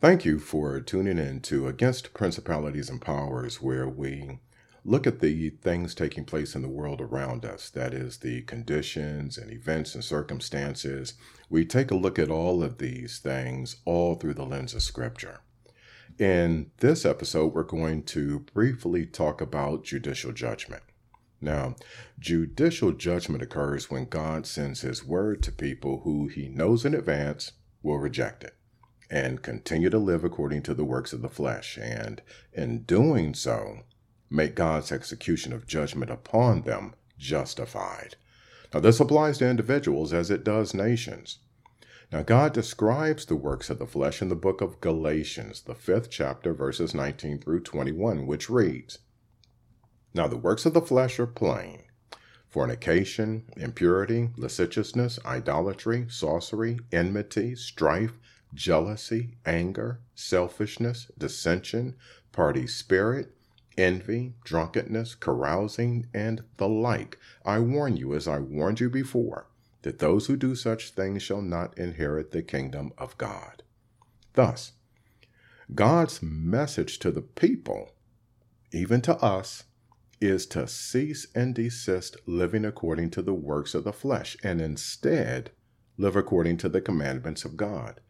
Thank you for tuning in to Against Principalities and Powers, where we look at the things taking place in the world around us. That is, the conditions and events and circumstances. We take a look at all of these things all through the lens of Scripture. In this episode, we're going to briefly talk about judicial judgment. Now, judicial judgment occurs when God sends His word to people who He knows in advance will reject it and continue to live according to the works of the flesh, and in doing so, make God's execution of judgment upon them justified. Now, this applies to individuals as it does nations. Now, God describes the works of the flesh in the book of Galatians, the fifth chapter, verses 19 through 21, which reads Now, the works of the flesh are plain fornication, impurity, licentiousness, idolatry, sorcery, enmity, strife jealousy, anger, selfishness, dissension, party spirit, envy, drunkenness, carousing, and the like. I warn you, as I warned you before, that those who do such things shall not inherit the kingdom of God. Thus, God's message to the people, even to us, is to cease and desist living according to the works of the flesh and instead live according to the commandments of God.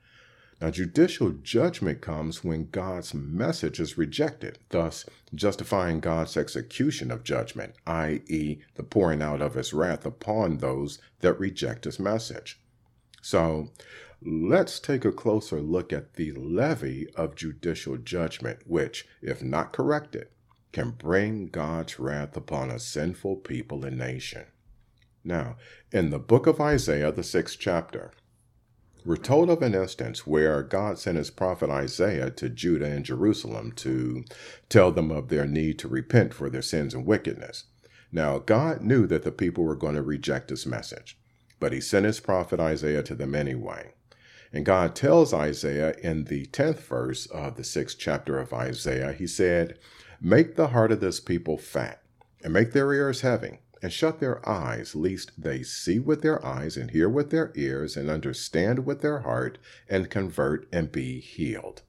Now, judicial judgment comes when God's message is rejected, thus justifying God's execution of judgment, i.e., the pouring out of his wrath upon those that reject his message. So, let's take a closer look at the levy of judicial judgment, which, if not corrected, can bring God's wrath upon a sinful people and nation. Now, in the book of Isaiah, the sixth chapter, we're told of an instance where God sent his prophet Isaiah to Judah and Jerusalem to tell them of their need to repent for their sins and wickedness. Now, God knew that the people were going to reject his message, but he sent his prophet Isaiah to them anyway. And God tells Isaiah in the 10th verse of the 6th chapter of Isaiah, he said, Make the heart of this people fat, and make their ears heavy, and shut their eyes, lest they see with their eyes and hear with their ears and understand with their heart and convert and be healed.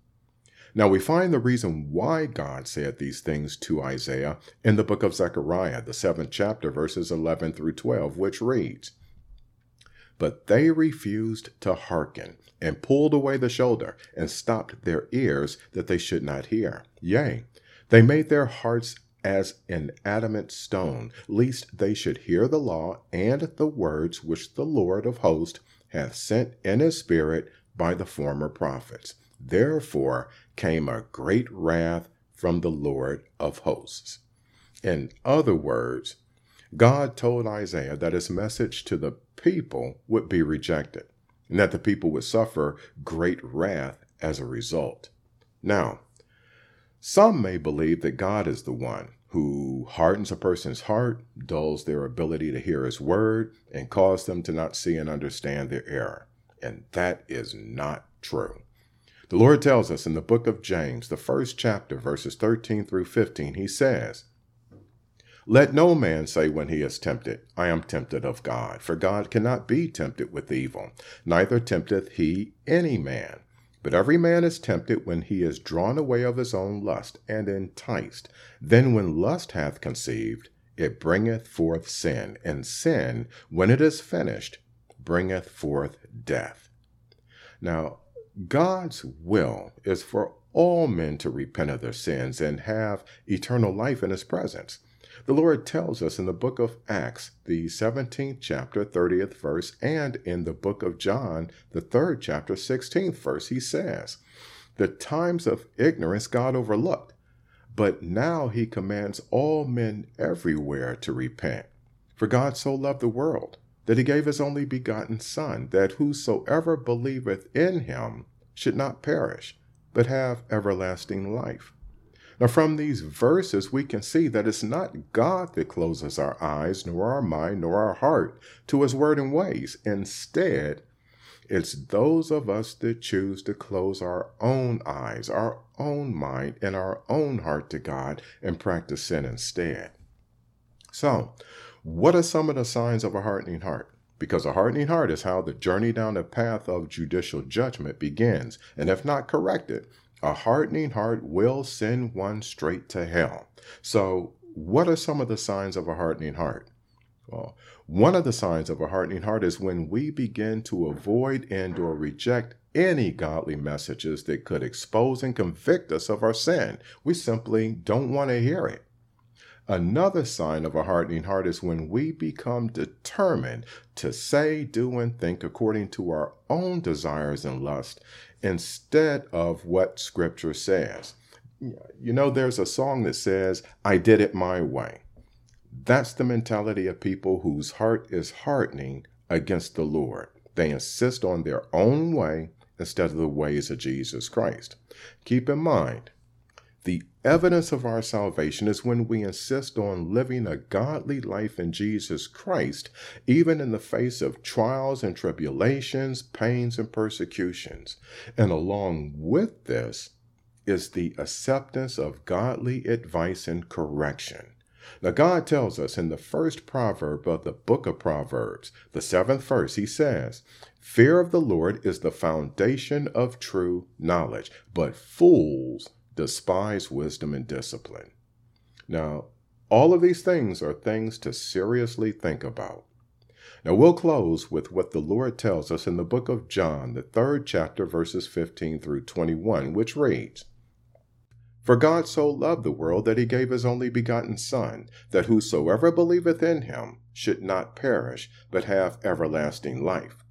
Now we find the reason why God said these things to Isaiah in the book of Zechariah, the seventh chapter, verses 11 through 12, which reads, But they refused to hearken, and pulled away the shoulder, and stopped their ears that they should not hear. Yea, they made their hearts as an adamant stone, lest they should hear the law and the words which the Lord of hosts hath sent in his spirit by the former prophets. Therefore came a great wrath from the Lord of hosts. In other words, God told Isaiah that his message to the people would be rejected and that the people would suffer great wrath as a result. Now, some may believe that God is the one who hardens a person's heart, dulls their ability to hear his word, and cause them to not see and understand their error. And that is not true. The Lord tells us in the book of James, the first chapter, verses 13 through 15, he says, Let no man say when he is tempted, I am tempted of God, for God cannot be tempted with evil, neither tempteth he any man. But every man is tempted when he is drawn away of his own lust and enticed. Then, when lust hath conceived, it bringeth forth sin, and sin, when it is finished, bringeth forth death. Now, God's will is for all men to repent of their sins and have eternal life in his presence. The Lord tells us in the book of Acts, the 17th chapter, 30th verse, and in the book of John, the 3rd chapter, 16th verse, he says, The times of ignorance God overlooked, but now he commands all men everywhere to repent. For God so loved the world that he gave his only begotten Son, that whosoever believeth in him should not perish, but have everlasting life. Now, from these verses, we can see that it's not God that closes our eyes, nor our mind, nor our heart to his word and ways. Instead, it's those of us that choose to close our own eyes, our own mind, and our own heart to God and practice sin instead. So, what are some of the signs of a hardening heart? because a hardening heart is how the journey down the path of judicial judgment begins. And if not corrected, a hardening heart will send one straight to hell. So, what are some of the signs of a hardening heart? Well, one of the signs of a hardening heart is when we begin to avoid and or reject any godly messages that could expose and convict us of our sin. We simply don't want to hear it. Another sign of a hardening heart is when we become determined to say, do, and think according to our own desires and lust instead of what Scripture says. You know, there's a song that says, I did it my way. That's the mentality of people whose heart is hardening against the Lord. They insist on their own way instead of the ways of Jesus Christ. Keep in mind, the evidence of our salvation is when we insist on living a godly life in Jesus Christ, even in the face of trials and tribulations, pains and persecutions. And along with this is the acceptance of godly advice and correction. Now, God tells us in the first proverb of the book of Proverbs, the seventh verse, He says, Fear of the Lord is the foundation of true knowledge, but fools despise wisdom and discipline. Now, all of these things are things to seriously think about. Now, we'll close with what the Lord tells us in the book of John, the third chapter, verses 15 through 21, which reads For God so loved the world that he gave his only begotten Son, that whosoever believeth in him should not perish, but have everlasting life.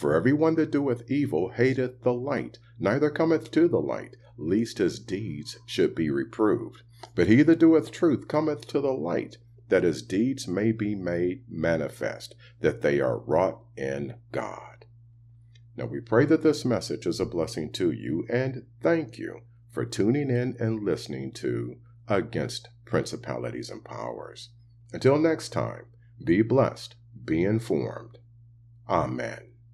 For every one that doeth evil hateth the light, neither cometh to the light, lest his deeds should be reproved. But he that doeth truth cometh to the light, that his deeds may be made manifest, that they are wrought in God. Now we pray that this message is a blessing to you, and thank you for tuning in and listening to Against Principalities and Powers. Until next time, be blessed, be informed. Amen.